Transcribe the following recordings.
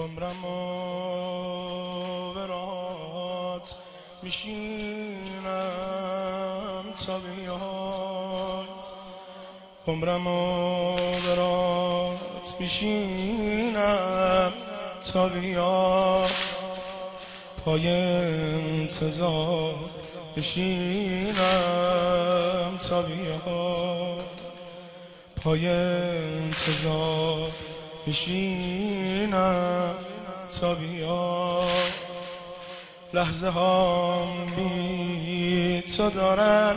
عمرم برات میشینم تا بیای. عمرم برات میشینم تا بیای. پای انتظار بشینم تا بیای. پای انتظار بشینم تا بیا. لحظه ها بی تو دارن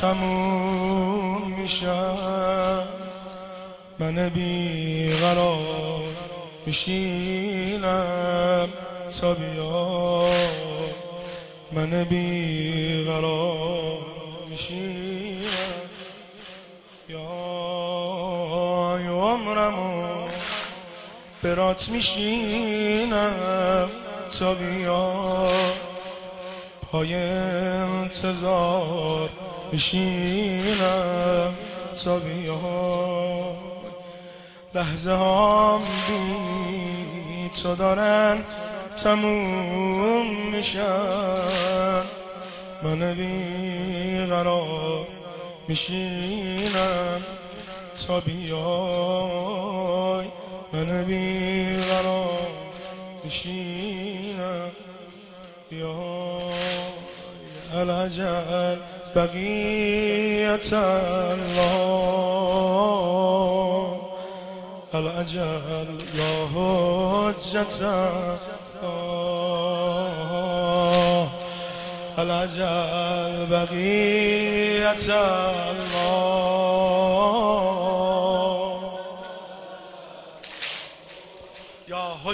تموم میشن من بیقرار میشینم تا بیا. من بیقرار میشینم. یا عمرمو برات میشینم تا بیا. پای انتظار میشینم تا بیا. لحظه هم بی تو دارن تموم میشن. من بیقرار میشینم تا بیای من بیقرار بشینم یا العجل بقیت الله. العجل یا حجت العجل بقیت الله.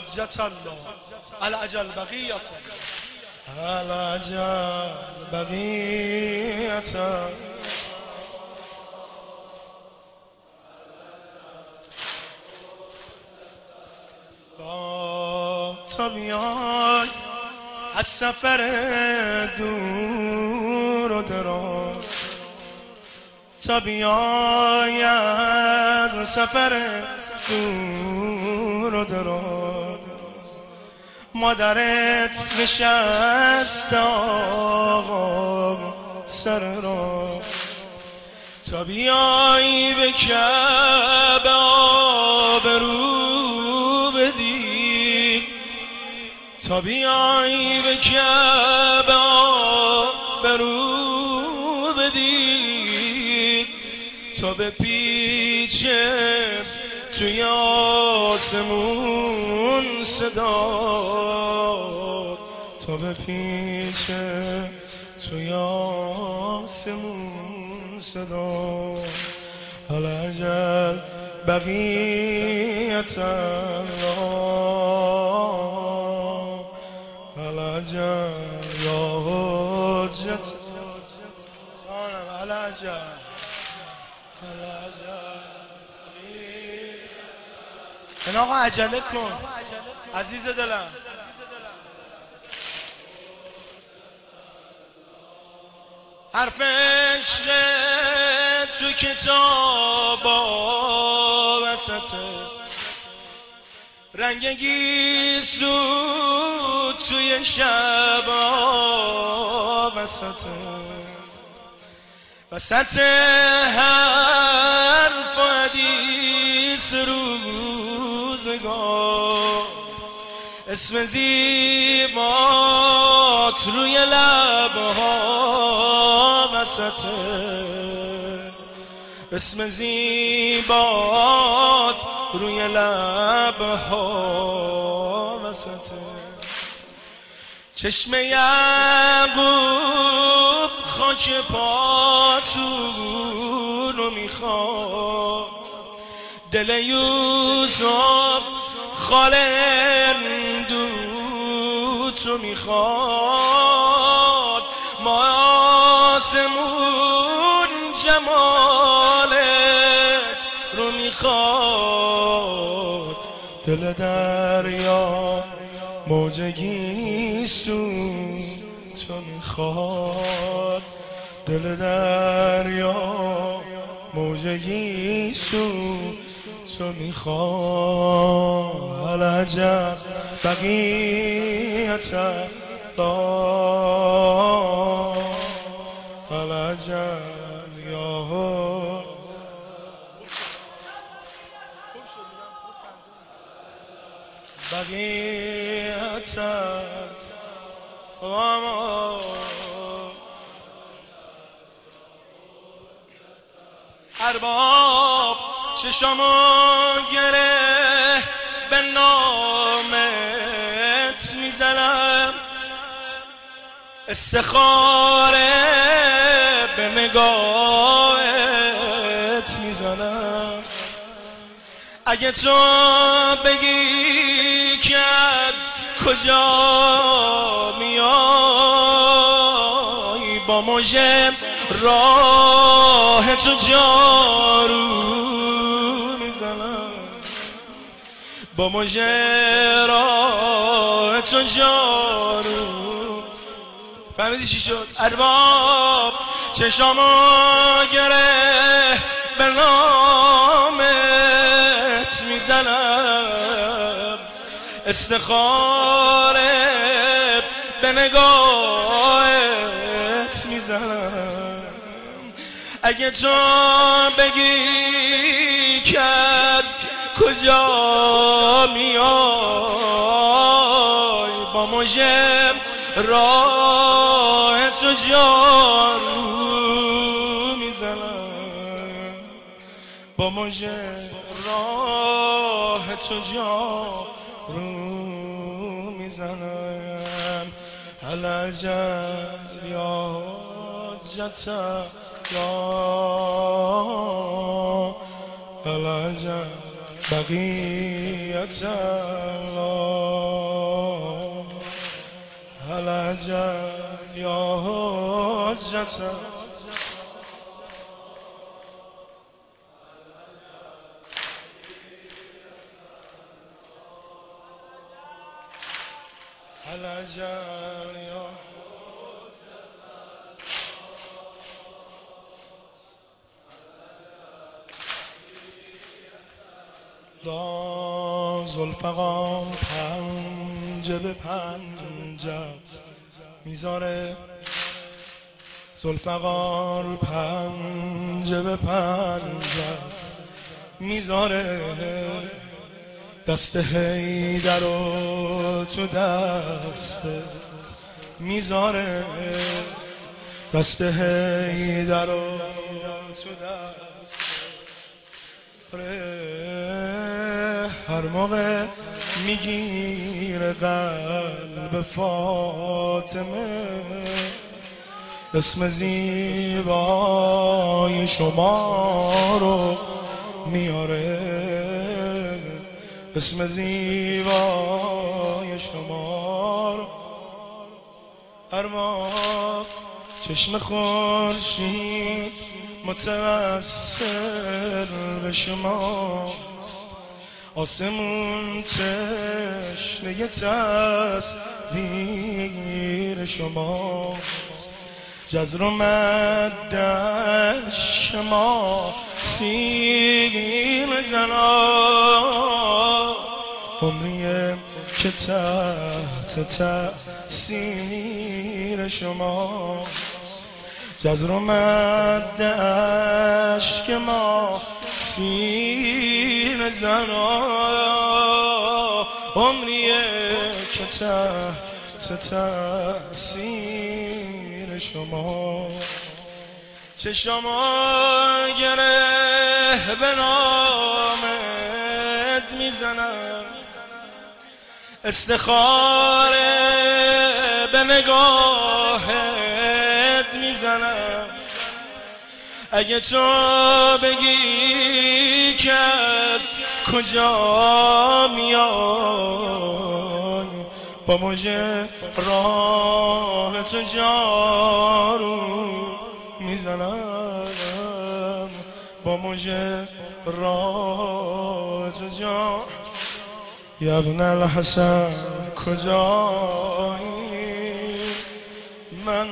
حجت الله العجل بقیت العجل بقیت تا بیای از سفر دور و دراز. تا بیای از سفر دور و دراز. مادرت نشست آقا سر را تا بیای به کعبه آبرو بدی. تا بیای به کعبه آبرو بدی. تا به پیچ توی آسمون. صدا تا به پیچ توی آسمون صدا. العجل بقیت الله. العجل یا حجت العجل العجل این آقا عجله کن. عزیز دلم. حرف عشق تو کتاب وسطه رنگ گیسو توی شب وسطه وسط. حرف و حدیث روزگار. اسم زیبات روی لبها وسطه اسم زیبات روی لبها وسطه چشم یعقوب خاک پاتون رو می‌خواد. دل یوسف خال تو می‌خواد. ما آسمون جمالت رو می‌خواد. دل دریا موجگی سو تو می‌خواد. دل دریا موجگی سو تو می‌خواه العجب بقیت الله العجب یا بقیت ارباب چشامو گره به نامت می‌زنم. استخاره به نگاهت می‌زنم. اگه تو بگی که از کجا میای با مژه راه تو جارو با مژه راه تو جارو. فهمیدی چی شد؟ ارباب چشامو گره به نامت می‌زنم. استخاره به نگاهت می‌زنم. اگه تو بگی که میای با مژه راه تو جارو می‌زنم. با مژه راه تو جارو می‌زنم. العجب یا جتا یا العجب بقية الله هل أجل يا حجة؟ هل أجل يا دا زلفقا پنجه به پنجت. می‌ذاره زلفقار پنجه به پنجت. می‌ذاره دست هیدر رو تو دستت. می‌ذاره دست هیدر رو تو دست هر موقع می‌گیره قلب فاطمه اسم زیبای شما رو میاره. اسم زیبای شما رو موقع چشم خورشید متوسل به شما. آسمون تشنه تصویر شماست. جزر و مدش که ما سین زنا. عمریه که تحت تأثیر شماست. جزر و مدش که ما سین زنا. عمریه که تحت تأثیر شما. چه شما گره به نامت می‌زنم. استخاره به نگاهت می‌زنم. اگه تو بگی از کجا میای؟ با مژه راه تو جارو می‌زنم. با مژه راه تو جارو یا ابن الحسن کجایی؟ من